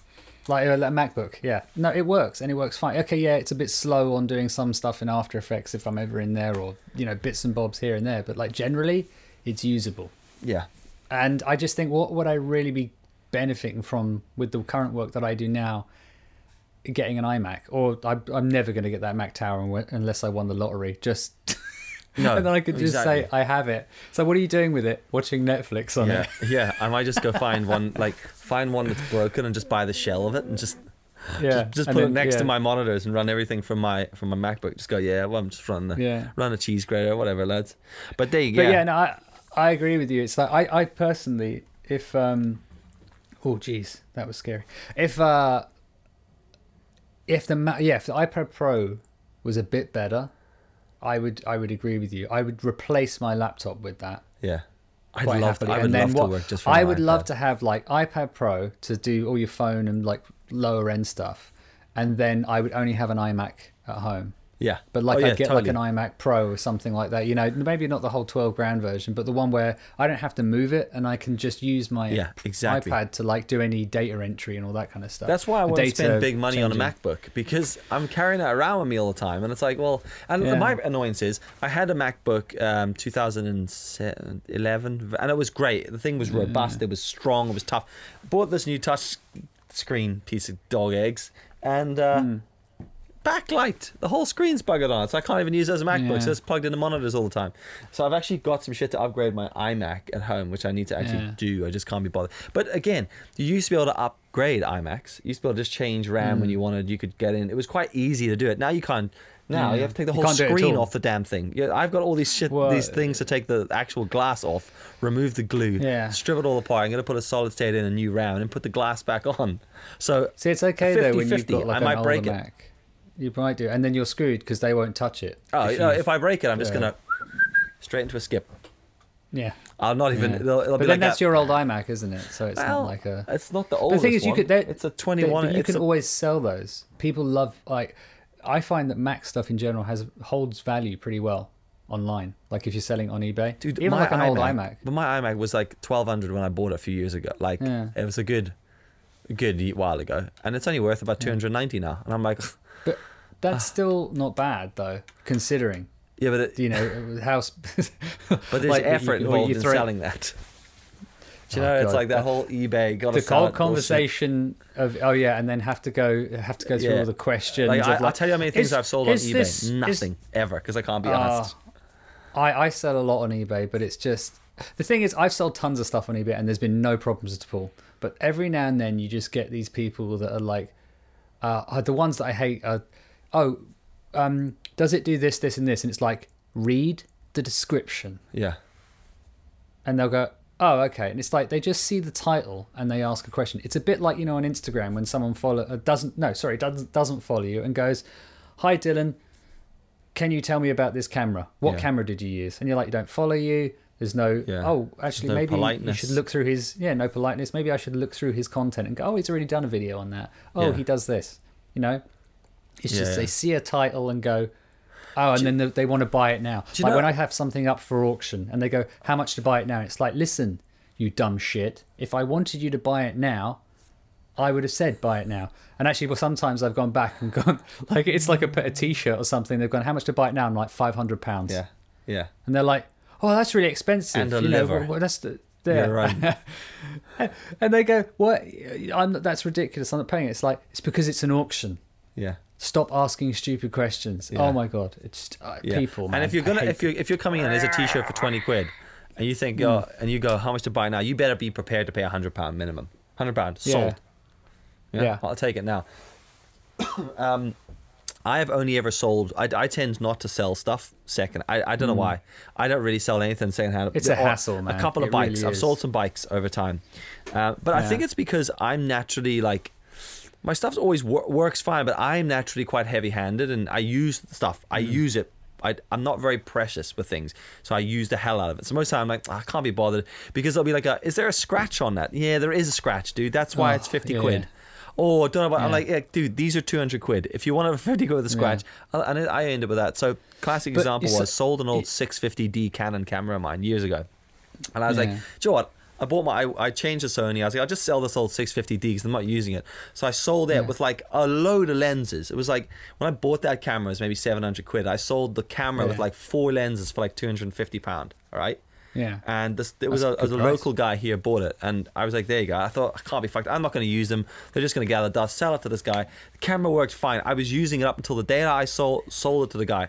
Like uh, a, a MacBook, yeah. No, it works and it works fine. Okay, yeah, it's a bit slow on doing some stuff in After Effects if I'm ever in there, or you know, bits and bobs here and there. But like generally, it's usable. Yeah. And I just think what would I really be benefiting from with the current work that I do now, getting an iMac, or I, I'm never going to get that Mac Tower unless I won the lottery. Just No. and then I could just exactly. say I have it. So what are you doing with it? Watching Netflix on Yeah, it? yeah. I might just go find one, like find one that's broken and just buy the shell of it and just Yeah, just and put it next yeah. to my monitors and run everything from my from my MacBook. Just go, yeah, well, I'm just running the Yeah. run a cheese grater, whatever, lads. But they, But yeah, yeah, no, I I agree with you. It's like I I personally, if um, oh geez, that was scary. If uh, if the yeah, if the iPad Pro was a bit better, I would I would agree with you. I would replace my laptop with that. yeah. I'd love, to. I would and love what, to work just I would love to have like iPad Pro to do all your phone and like lower end stuff, and then I would only have an iMac at home. Yeah, But like Oh, yeah, I'd get totally. like an iMac Pro or something like that. You know, maybe not the whole twelve grand version, but the one where I don't have to move it and I can just use my Yeah, exactly. iPad to like do any data entry and all that kind of stuff. That's why I want to spend big money on a. MacBook because I'm carrying it around with me all the time, and it's like, well, and Yeah. my annoyance is I had a MacBook um, 2011, and it was great. The thing was robust, it was strong, it was tough. Bought this new touch screen piece of dog eggs, and uh, Hmm. Backlight. The whole screen's buggered on it, so I can't even use it as a MacBook. Yeah. So it's plugged into monitors all the time. So I've actually got some shit to upgrade my iMac at home, which I need to actually Yeah. do. I just can't be bothered. But again, you used to be able to upgrade iMacs. You used to be able to just change RAM Mm. when you wanted. You could get in. It was quite easy to do it. Now you can't. Now Yeah. you have to take the whole can't do it at screen off the damn thing. Yeah, I've got all these shit, Well, these things to take the actual glass off, remove the glue, Yeah. strip it all apart. I'm gonna put a solid state in a new RAM and put the glass back on. So See, it's okay though when you've 50-50, got like I might break it. You might do, and then you're screwed because they won't touch it. Oh, if uh, you know, if I break it, I'm just yeah. gonna straight into a skip. yeah. I'll not even. Yeah. It'll, it'll but be then like that's that. your old iMac, isn't it? So it's Well, not like a. It's not the oldest the thing is, you one. could. It's a But- 21. But you can a- always sell those. People love like. I find that Mac stuff in general has holds value pretty well online. Like if you're selling on eBay, Dude, even my like an old iMac, iMac. But my iMac was like 1200 when I bought it a few years ago. Like Yeah. it was a good, good while ago, and it's only worth about 290 now. And I'm like, But that's still not bad though, considering yeah, but it, you know how. but there's like, effort you- involved you in selling that. Do you Oh, know, it's like that whole eBay. Got to the whole bullshit. conversation of oh yeah, and then have to go have to go through Yeah. all the questions. Like, of, I, like, tell you how many things is- I've sold on eBay. this- is- Nothing ever, because I can't be Ah, honest. I, I sell a lot on eBay, but it's just the thing is I've sold tons of stuff on eBay and there's been no problems at all. But every now and then you just get these people that are like, uh, are the ones that I hate are, oh, um, does it do this, this, and this? And it's like read the description, Yeah, and they'll go, oh, okay. And it's like they just see the title and they ask a question. It's a bit like you know on Instagram when someone follow uh, doesn't no sorry doesn't doesn't follow you and goes, hi Dylan, can you tell me about this camera? What Yeah. camera did you use? And you're like, you don't follow you. There's no. Yeah. Oh, actually, no maybe you should look through his. Yeah, no politeness. Maybe I should look through his content and go. Oh, he's already done a video on that. Oh, Yeah. he does this. You know, it's just they see a title and go. Oh, and then they, they want to buy it now. Like know- when I have something up for auction and they go, "How much to buy it now?" It's like, listen, you dumb shit. If I wanted you to buy it now, I would have said buy it now. And actually, well, sometimes I've gone back and gone like it's like a, a t-shirt or something. They've gone, "How much to buy it now?" I'm like five hundred pounds. yeah, yeah. And they're like, "Oh, that's really expensive." And a you know, liver. well, well, that's the. There. right. and they go, "What? I'm not, that's ridiculous. I'm not paying it." It's like it's because it's an auction. Yeah. Stop asking stupid questions. Yeah. Oh my god, it's uh, Yeah. people. Man. and if you're gonna, if you're if you're coming in as a t-shirt for twenty quid, and you think, oh, and you go, how much to buy now? You better be prepared to pay a hundred pound minimum. Hundred pound Yeah. sold. Yeah, Yeah. I'll take it now. um, I have only ever sold. I, I tend not to sell stuff second. I, I don't know why. I don't really sell anything second hand. Hmm. It's a hassle, man. A couple of It really bikes. I've sold some bikes over time, uh, but I think it's because I'm naturally like my stuff's always wor- works fine, but I'm naturally quite heavy-handed, and I use stuff. I Mm-hmm. use it. I, I'm not very precious with things, so I use the hell out of it. So most of the time, I'm like, "Ah, I can't be bothered because they'll be like, a, "Is there a scratch on that?" Yeah, there is a scratch, dude. That's why Oh, it's fifty yeah. quid. Oh, I don't know about. I'm like, yeah, dude, these are two hundred quid. If you want a fifty quid with a scratch, I'll- and I end up with that. So classic But example was sold an old y- 650D Canon camera of mine years ago, and I was like, Yeah. do you know what? I bought my, I, I changed the Sony. I was like, I'll just sell this old 650D because I'm not using it. So I sold it Yeah. with like a load of lenses. It was like when I bought that camera, it was maybe 700 quid. I sold the camera with like four lenses for like 250 pound. All right. Yeah. And this, it was a, a a price. local guy here bought it, and I was like, "There you go." I thought I can't be fucked. I'm not going to use them. They're just going to gather dust. Sell it to this guy. The camera worked fine. I was using it up until the day that I sold sold it to the guy,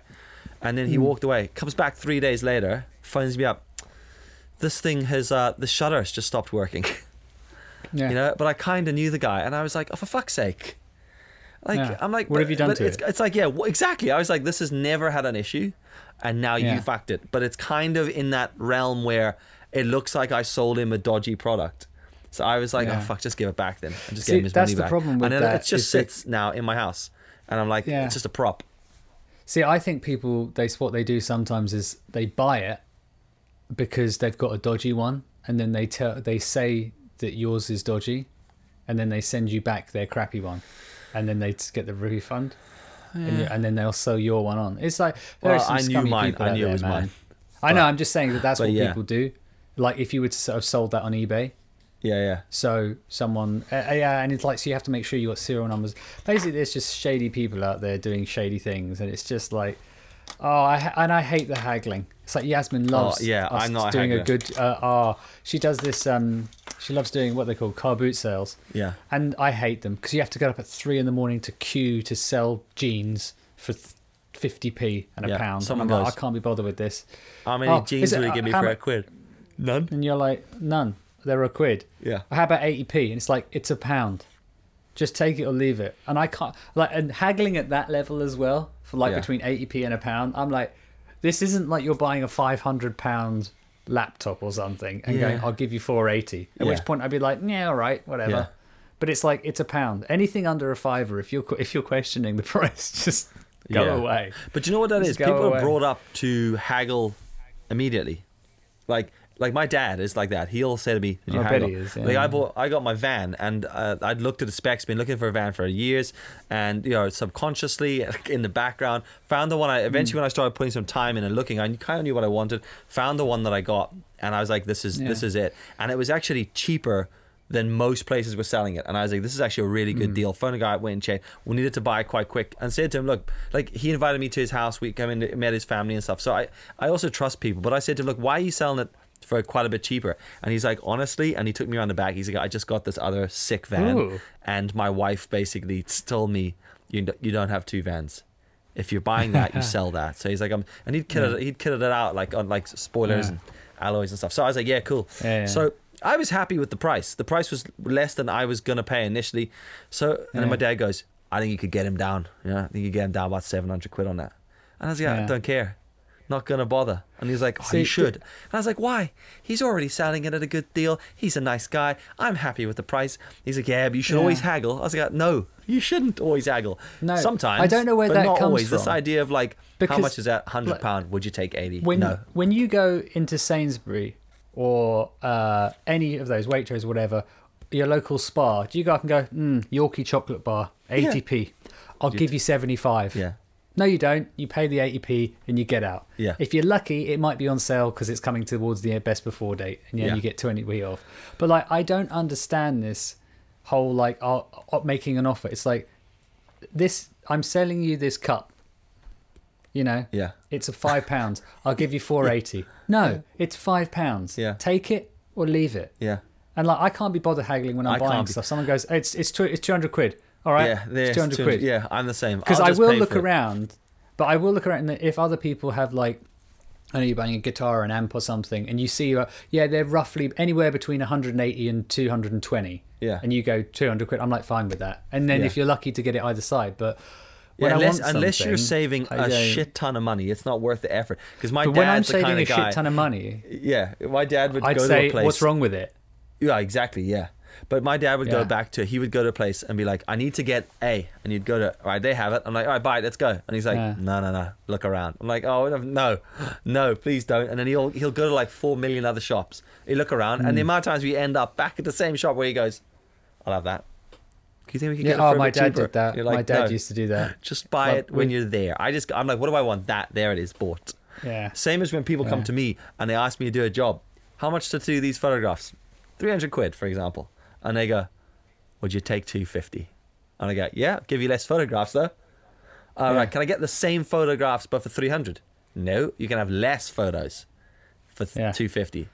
and then he Hmm. walked away. Comes back three days later, phones me up. This thing has uh, the shutter has just stopped working. Yeah. you know, but I kind of knew the guy, and I was like, "Oh, for fuck's sake!" Like Yeah. I'm like, What have you done but to it's, it? It's like, yeah, exactly. I was like, this has never had an issue, and now Yeah. you fucked it. But it's kind of in that realm where it looks like I sold him a dodgy product. So I was like, oh, Yeah. oh fuck, just give it back then, and just See, give him his that's money the back. problem with and then that, it just sits now in my house, and I'm like, Yeah. it's just a prop. See, I think people they what they do sometimes is they buy it because they've got a dodgy one, and then they tell they say that yours is dodgy, and then they send you back their crappy one, and then they get the refund, and, you, and then they'll sell your one on. It's like there are Well, some I knew scummy mine. people I out knew it there, was man. mine. I know. I'm just saying that that's what yeah. people do. Like if you were to sort of sold that on eBay, Yeah, yeah. so someone, uh, uh, yeah, and it's like so you have to make sure you got serial numbers. Basically, there's just shady people out there doing shady things, and it's just like, oh, I and I hate the haggling. It's like Yasmin loves. Oh, yeah, I'm not doing a haggler. good. Uh, oh, she does this. Um, she loves doing what they call car boot sales, Yeah. and I hate them because you have to get up at three in the morning to queue to sell jeans for. 50p and a Yeah, pound. And someone I'm like, I can't be bothered with this. How many Oh, jeans it- will you give me for a quid? None. And you're like, none. They're a quid. Yeah. How about 80p? And it's like, it's a pound. Just take it or leave it. And I can't, like, and haggling at that level as well, for like Yeah. between 80p and a pound, I'm like, this isn't like you're buying a 500 pound laptop or something and going, I'll give you 480. At Yeah. which point I'd be like, yeah, all right, whatever. Yeah. But it's like, it's a pound. Anything under a fiver, if you're, if you're questioning the price, just go Yeah. away. But you know what that Just is? People away. are brought up to haggle immediately. Like like my dad is like that. He'll say to me, Did you I bet he is, yeah. Like I bought I got my van and uh, I'd looked at the specs, been looking for a van for years and you know, subconsciously in the background, found the one I eventually Hmm. when I started putting some time in and looking, I kind of knew what I wanted, found the one that I got and I was like, This is this is it. And it was actually cheaper than most places were selling it. And I was like, this is actually a really good deal. Phone a guy, went and checked. We needed to buy it quite quick. And said to him, look, like he invited me to his house. We came in, met his family and stuff. So I, I also trust people. But I said to him, look, why are you selling it for quite a bit cheaper? And he's like, honestly, and he took me around the back. He's like, I just got this other sick van. Ooh. And my wife basically told me, you, you don't have two vans. If you're buying that, you sell that. So he's like, um, and he'd kitted, he'd kitted it out like on like spoilers Yeah. and alloys and stuff. So I was like, yeah, cool. Yeah, yeah. So I was happy with the price. The price was less than I was gonna pay initially. So and then my dad goes, I think you could get him down. Yeah, I think you get him down about seven hundred quid on that. And I was like, yeah, I don't care. Not gonna bother. And he's like, oh, See, you should. And I was like, why? He's already selling it at a good deal. He's a nice guy. I'm happy with the price. He's like, yeah, but you should always haggle. I was like, no, you shouldn't always haggle. No, sometimes. I don't know where that not comes always. This idea of like, how much is that? Hundred pound? Would you take eighty? when no. when you go into Sainsbury or uh, any of those Waitrose or whatever, your local Spar, do you go up and go, mm, Yorkie chocolate bar, 80p. I'll give you 75. Yeah. No, you don't. You pay the 80p and you get out. Yeah. If you're lucky, it might be on sale because it's coming towards the best before date, and yeah, Yeah. you get 20p off. But like, I don't understand this whole like uh, uh, making an offer. It's like this. I'm selling you this cup. You know. Yeah. It's a five pounds. I'll give you four eighty. No, it's five pounds. Yeah. Take it or leave it. Yeah. And like, I can't be bothered haggling when I'm I buying be- stuff. Someone goes, it's it's two, it's two hundred quid. All right. Yeah. there's it's two hundred 200 quid. Yeah, I'm the same. Because I will look it. around, but I will look around. And if other people have like, I know you're buying a guitar, or an amp, or something, and you see, uh, yeah, they're roughly anywhere between 180 and 220. Yeah. And you go 200 quid. I'm like fine with that. And then Yeah. if you're lucky to get it either side, but Yeah, unless, unless you're saving a shit ton of money, it's not worth the effort. Because my But dad's when I'm the saving kind a of guy. shit ton of money, yeah, my dad would I'd go say, to a place. what's wrong with it? Yeah, exactly. Yeah, But my dad would Yeah. go back to he would go to a place and be like, I need to get A, and you'd go to all right, they have it. I'm like, all right, buy it, let's go. And he's like, Yeah. no, no, no, look around. I'm like, oh no, no, please don't. And then he'll he'll go to like four million other shops. He look around, and the Hmm. amount of times we end up back at the same shop where he goes, I'll have that. Do you think we can Yeah, get it oh, for a my dad cheaper? did that. You're my dad "No, used to do that. just buy Well, it when we- you're there. I just I'm like, what do I want? That there it is, bought. Yeah. Same as when people come to me and they ask me to do a job. How much to do these photographs? 300 quid, for example. And they go, would you take 250? And I go, yeah, I'll give you less photographs though. All Yeah. right, can I get the same photographs but for 300? No, you can have less photos for Yeah. 250.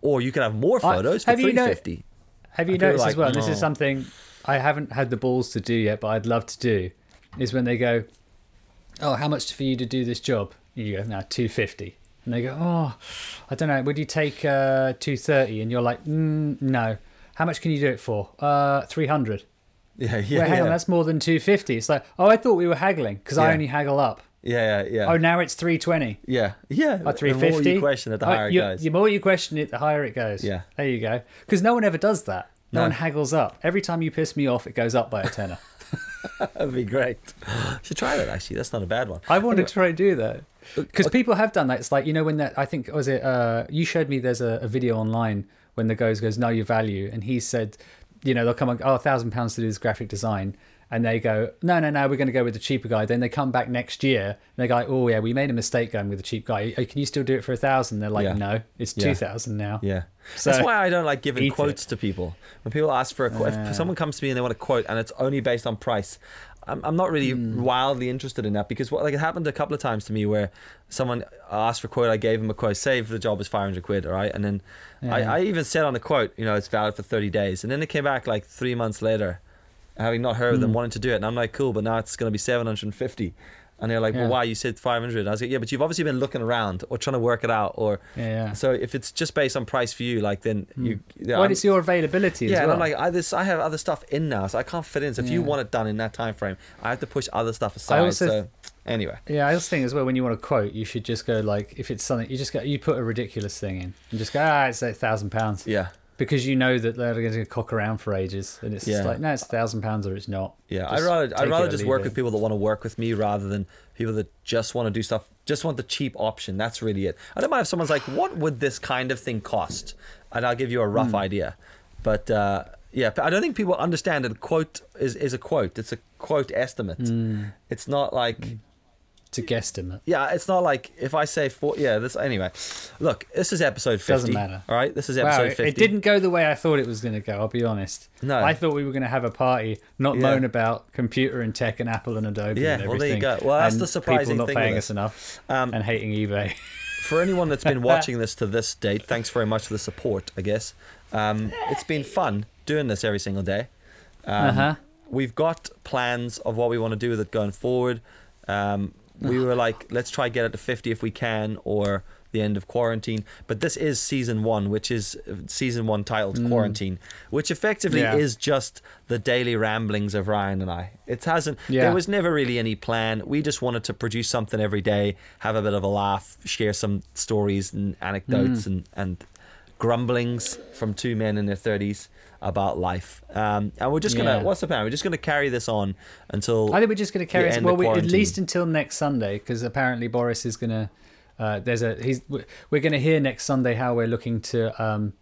Or you can have more I- photos for have you know- Have you I noticed like, as well? This is something I haven't had the balls to do yet, but I'd love to do. Is when they go, "Oh, how much for you to do this job?" You go, now two fifty. And they go, "Oh, I don't know. Would you take uh, two thirty? And you're like, mm, "No. How much can you do it for? Uh, three hundred. yeah, yeah. Well, hang yeah. on, that's more than two fifty. It's like, oh, I thought we were haggling because I only haggle up. yeah, yeah, yeah. Oh, now it's three twenty. yeah, yeah. Or three The more you question it, the higher it goes. The more you question it, the higher it goes. Yeah. There you go. Because no one ever does that. No, No. one haggles up. Every time you piss me off, it goes up by a tenner. That'd be great. Should try that actually. That's not a bad one. I want to try to do that Uh, because people have done that. It's like you know when that I think was it. Uh, you showed me there's a, a video online when the guy goes know your value, and he said, you know, they'll come and oh a thousand pounds to do this graphic design, and they go no no no we're going to go with the cheaper guy. Then they come back next year and they go oh yeah we made a mistake going with the cheap guy. "Oh, Can you still do it for a thousand? They're like Yeah. no it's Yeah. two thousand now. Yeah. So, That's why I don't like giving eat quotes to people. When people ask for a quote, if someone comes to me and they want a quote and it's only based on price, I'm, I'm not really Hmm. wildly interested in that because what like it happened a couple of times to me where someone asked for a quote, I gave them a quote, say the job is 500 quid, all right, and then Yeah. I, I even said on the quote, you know, it's valid for 30 days, and then it came back like three months later, having not heard of Hmm. them wanting to do it, and I'm like, cool, but now it's going to be 750. And they're like, Yeah. well, why? You said 500. I was like, yeah, but you've obviously been looking around or trying to work it out. Or Yeah, yeah. so if it's just based on price for you, like then you. Yeah, well, it's your availability as yeah, and well. I'm like, I, this, I have other stuff in now, so I can't fit in. So if you want it done in that time frame, I have to push other stuff aside. also so anyway, Yeah, I also think as well when you want to quote, you should just go like if it's something you just go you put a ridiculous thing in and just go ah it's a thousand pounds yeah, because you know that they're going to cock around for ages and it's just like no it's a thousand pounds or it's not. yeah. I'd rather, I'd rather just work it. with people that want to work with me rather than people that just want to do stuff, just want the cheap option. That's really it. I don't mind if someone's like, what would this kind of thing cost? And I'll give you a Hmm. rough idea. But uh, yeah, I don't think people understand that a quote is, is a quote. It's a quote estimate. Hmm. It's not like. A guesstimate. Yeah, it's not like if I say four. Yeah, this anyway. Look, this is episode fifty. Doesn't matter. All right, this is Wow, episode it, fifty. it didn't go the way I thought it was going to go. I'll be honest. No. I thought we were going to have a party, not Yeah. moan about computer and tech and Apple and Adobe. Yeah, and everything, well, there you go. Well, that's the surprising people not thing paying us enough Um, and hating eBay. For anyone that's been watching this to this date, thanks very much for the support. I guess um, it's been fun doing this every single day. Um, Uh-huh. We've got plans of what we want to do with it going forward. Um, we were like, let's try get it to fifty if we can, or the end of quarantine. But this is season one, which is uh, season one titled Quarantine, which effectively Mm. Yeah. is just the daily ramblings of Ryan and I. It hasn't. Yeah. There was never really any plan. We just wanted to produce something every day, have a bit of a laugh, share some stories and anecdotes Mm. and and grumblings from two men in their thirties about life. Um, and we're just gonna. Yeah. What's the plan? We're just gonna carry this on until. I think we're just going to carry it. Well, we, at least until next Sunday, because apparently Boris is going to. Uh, there's a he's. We're going to hear next Sunday how we're looking to. Um,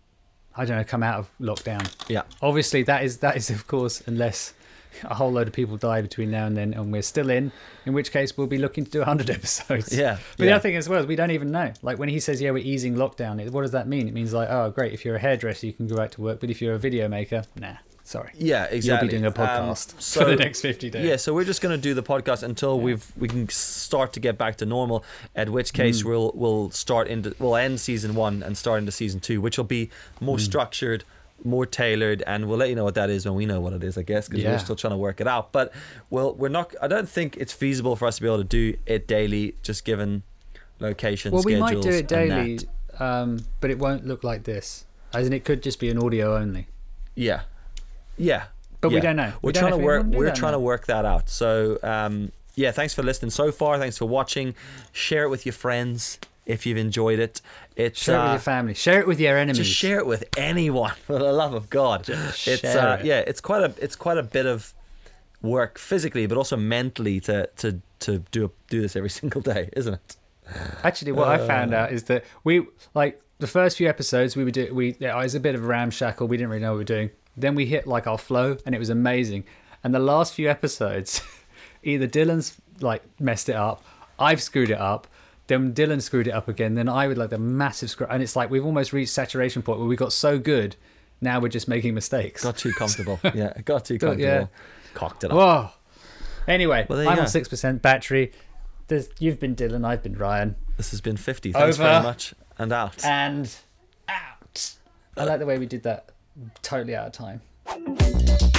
I don't know, come out of lockdown. yeah. Obviously, that is that is of course unless a whole load of people die between now and then, and we're still in. In which case, we'll be looking to do 100 episodes. Yeah, But yeah. the other thing as well is we don't even know. Like when he says, "Yeah, we're easing lockdown," what does that mean? It means like, oh, great. If you're a hairdresser, you can go out to work, but if you're a video maker, nah, sorry. Yeah, exactly. You'll be doing a Um, podcast so- for the next 50 days. Yeah, so we're just going to do the podcast until we've we can start to get back to normal. At which case Hmm. we'll we'll start into we'll end season one and start into season two, which will be more Hmm. structured, more tailored, and we'll let you know what that is when we know what it is, I guess, because Yeah. we're still trying to work it out. But well, we're not. I don't think it's feasible for us to be able to do it daily, just given location. Well, we schedules might do it daily, um, but it won't look like this. As in, it could just be an audio only. Yeah, yeah. But we don't know. We're We trying know to work. We're trying to work that out. So um, yeah, thanks for listening so far. Thanks for watching. Share it with your friends. If you've enjoyed it. It's Share it with uh, your family. Share it with your enemies. just share it with anyone for the love of God. Just it's share uh, it. yeah, it's quite a it's quite a bit of work physically, but also mentally to to to do do this every single day, isn't it? Actually, what I found out is that we like the first few episodes we would do. We yeah, it was a bit of ramshackle. We didn't really know what we were doing. Then we hit like our flow, and it was amazing. And the last few episodes, either Dylan's like messed it up, I've screwed it up. Then Dylan screwed it up again. Then I would like the massive screw, and it's like we've almost reached saturation point where we got so good. Now we're just making mistakes. Got too comfortable. yeah, got too comfortable. yeah. Cocked it up. Whoa. Anyway, Well, I'm go. on six percent battery. There's, you've been Dylan. I've been Ryan. This has been 50. Thanks Over. very much. And out. and out. I like the way we did that totally out of time.